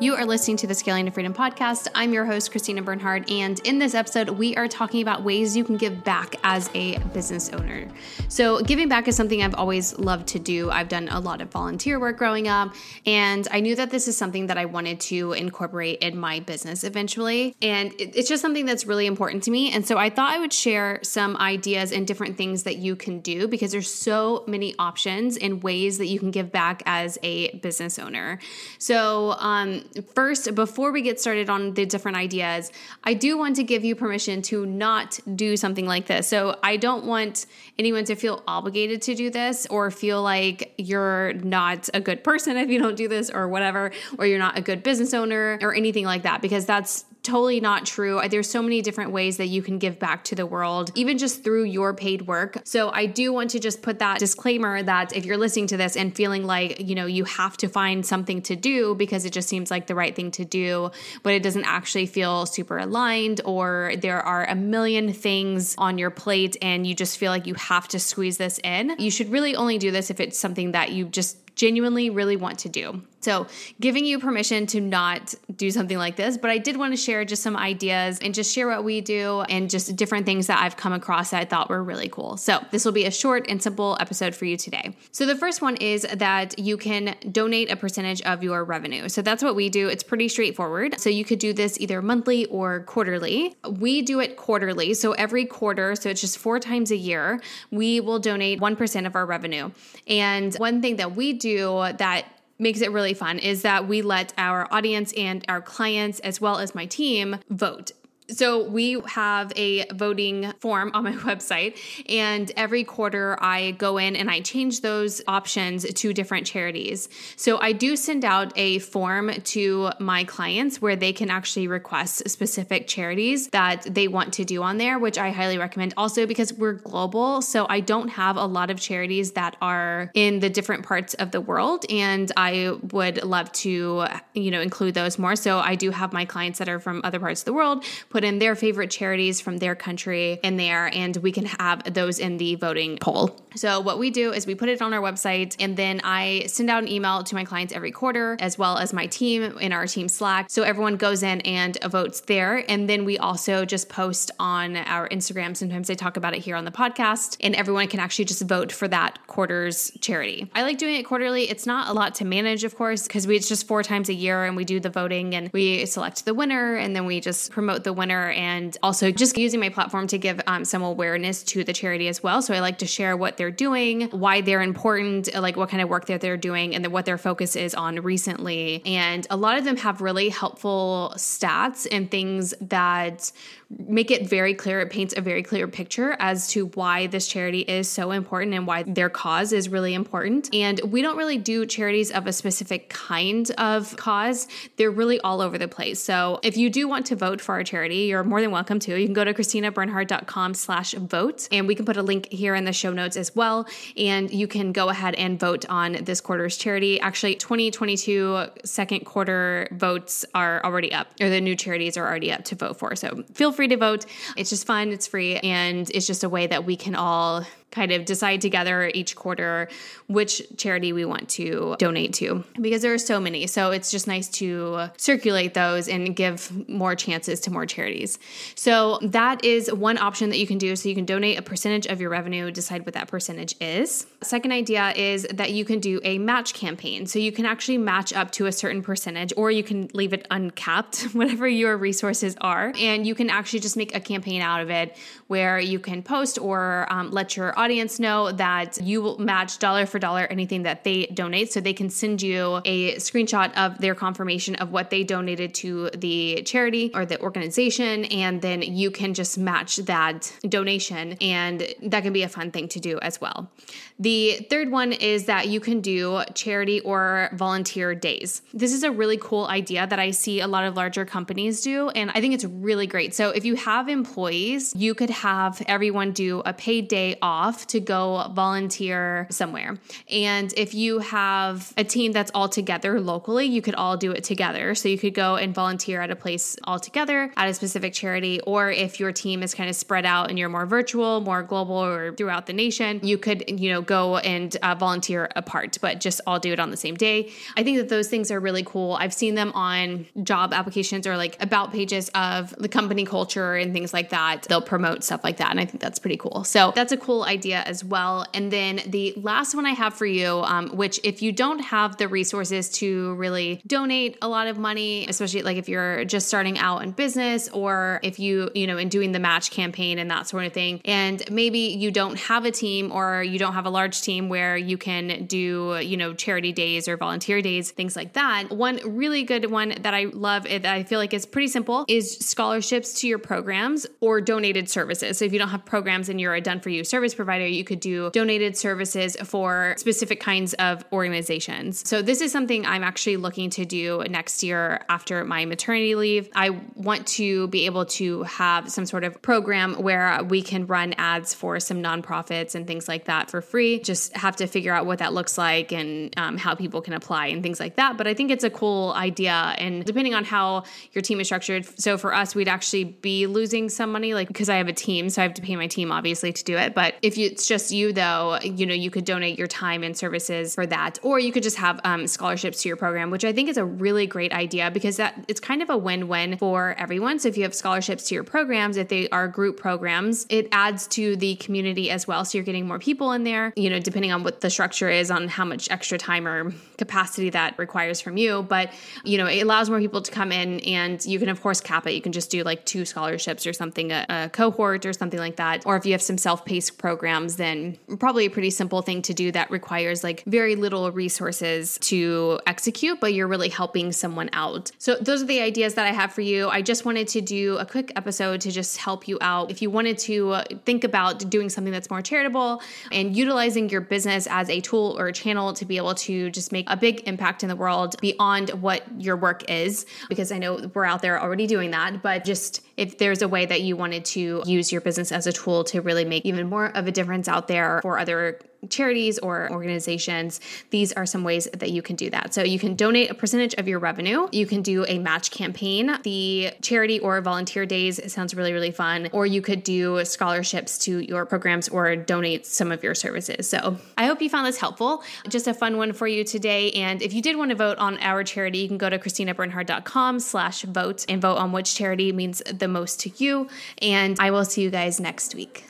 You are listening to the Scaling to Freedom podcast. I'm your host, Christina Bernhard, and in this episode, we are talking about ways you can give back as a business owner. So, giving back is something I've always loved to do. I've done a lot of volunteer work growing up, and I knew that this is something that I wanted to incorporate in my business eventually. And it's just something that's really important to me. And so, I thought I would share some ideas and different things that you can do because there's so many options and ways that you can give back as a business owner. So, um, Um, first, before we get started on the different ideas, I do want to give you permission to not do something like this. So I don't want anyone to feel obligated to do this or feel like you're not a good person if you don't do this or whatever, or you're not a good business owner or anything like that, because that's totally not true. There's so many different ways that you can give back to the world, even just through your paid work. So I do want to just put that disclaimer that if you're listening to this and feeling like, you know, you have to find something to do because it just seems like the right thing to do, but it doesn't actually feel super aligned or there are a million things on your plate and you just feel like you have to squeeze this in, you should really only do this if it's something that you just genuinely really want to do. So, giving you permission to not do something like this, but I did want to share just some ideas and just share what we do and just different things that I've come across that I thought were really cool. So, this will be a short and simple episode for you today. So, the first one is that you can donate a percentage of your revenue. So, that's what we do. It's pretty straightforward. So, you could do this either monthly or quarterly. We do it quarterly. So, every quarter, so it's just four times a year, we will donate 1% of our revenue. And one thing that we do that makes it really fun is that we let our audience and our clients, as well as my team, vote. So we have a voting form on my website, and every quarter I go in and I change those options to different charities. So I do send out a form to my clients where they can actually request specific charities that they want to do on there, which I highly recommend. Also, because we're global, so I don't have a lot of charities that are in the different parts of the world, and I would love to, you know, include those more. So I do have my clients that are from other parts of the world put in their favorite charities from their country in there, and we can have those in the voting poll. So, what we do is we put it on our website, and then I send out an email to my clients every quarter, as well as my team in our team Slack. So, everyone goes in and votes there. And then we also just post on our Instagram. Sometimes I talk about it here on the podcast, and everyone can actually just vote for that quarter's charity. I like doing it quarterly. It's not a lot to manage, of course, because it's just four times a year and we do the voting and we select the winner and then we just promote the winner and also just using my platform to give um, some awareness to the charity as well. So I like to share what they're doing, why they're important, like what kind of work that they're doing, and what their focus is on recently. And a lot of them have really helpful stats and things that make it very clear. It paints a very clear picture as to why this charity is so important and why their cause is really important. And we don't really do charities of a specific kind of cause, they're really all over the place. So if you do want to vote for our charity, you're more than welcome to. You can go to christinabernhard.com slash vote, and we can put a link here in the show notes as well. And you can go ahead and vote on this quarter's charity. Actually, 2022 second quarter votes are already up, or the new charities are already up to vote for. So feel free to vote. It's just fun, it's free, and it's just a way that we can all kind of decide together each quarter which charity we want to donate to because there are so many. So it's just nice to circulate those and give more chances to more charities. So that is one option that you can do. So you can donate a percentage of your revenue, decide what that percentage is. Second idea is that you can do a match campaign. So you can actually match up to a certain percentage or you can leave it uncapped, whatever your resources are. And you can actually just make a campaign out of it where you can post or um, let your audience know that you will match dollar for dollar anything that they donate. So they can send you a screenshot of their confirmation of what they donated to the charity or the organization. And then you can just match that donation. And that can be a fun thing to do as well. The third one is that you can do charity or volunteer days. This is a really cool idea that I see a lot of larger companies do. And I think it's really great. So if you have employees, you could have everyone do a paid day off off to go volunteer somewhere. And if you have a team that's all together locally, you could all do it together. So you could go and volunteer at a place all together at a specific charity. Or if your team is kind of spread out and you're more virtual, more global, or throughout the nation, you could, you know, go and uh, volunteer apart, but just all do it on the same day. I think that those things are really cool. I've seen them on job applications or like about pages of the company culture and things like that. They'll promote stuff like that. And I think that's pretty cool. So that's a cool idea as well. And then the last one I have for you, um, which if you don't have the resources to really donate a lot of money, especially like if you're just starting out in business or if you, you know, in doing the match campaign and that sort of thing, and maybe you don't have a team or you don't have a large team where you can do, you know, charity days or volunteer days, things like that. One really good one that I love that I feel like is pretty simple is scholarships to your programs or donated services. So if you don't have programs and you're a done for you service provider, you could do donated services for specific kinds of organizations. So this is something I'm actually looking to do next year after my maternity leave. I want to be able to have some sort of program where we can run ads for some nonprofits and things like that for free. Just have to figure out what that looks like and um, how people can apply and things like that. But I think it's a cool idea. And depending on how your team is structured, so for us, we'd actually be losing some money, like because I have a team, so I have to pay my team obviously to do it. But if you, it's just you though, you know, you could donate your time and services for that, or you could just have um, scholarships to your program, which I think is a really great idea because that it's kind of a win-win for everyone. So if you have scholarships to your programs, if they are group programs, it adds to the community as well. So you're getting more people in there, you know, depending on what the structure is on how much extra time or capacity that requires from you. But, you know, it allows more people to come in and you can, of course, cap it. You can just do like two scholarships or something, a, a cohort or something like that. Or if you have some self paced programs, then probably a pretty simple thing to do that requires like very little resources to execute, but you're really helping someone out. So those are the ideas that I have for you. I just wanted to do a quick episode to just help you out. If you wanted to uh, think about doing something that's more charitable and utilizing your business as a tool or a channel to be able to just make a big impact in the world beyond what your work is, because I know we're out there already doing that, but just if there's a way that you wanted to use your business as a tool to really make even more of a difference out there for other charities or organizations, these are some ways that you can do that. So you can donate a percentage of your revenue. You can do a match campaign. The charity or volunteer days sounds really, really fun. Or you could do scholarships to your programs or donate some of your services. So I hope you found this helpful. Just a fun one for you today. And if you did want to vote on our charity, you can go to christinabernhard.com slash vote and vote on which charity means the most to you. And I will see you guys next week.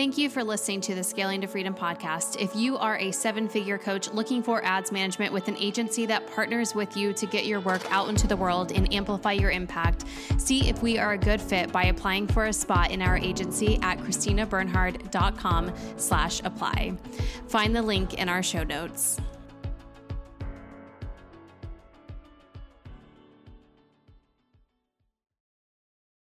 Thank you for listening to the Scaling to Freedom podcast. If you are a seven figure coach looking for ads management with an agency that partners with you to get your work out into the world and amplify your impact, see if we are a good fit by applying for a spot in our agency at christinabernhard.com slash apply. Find the link in our show notes.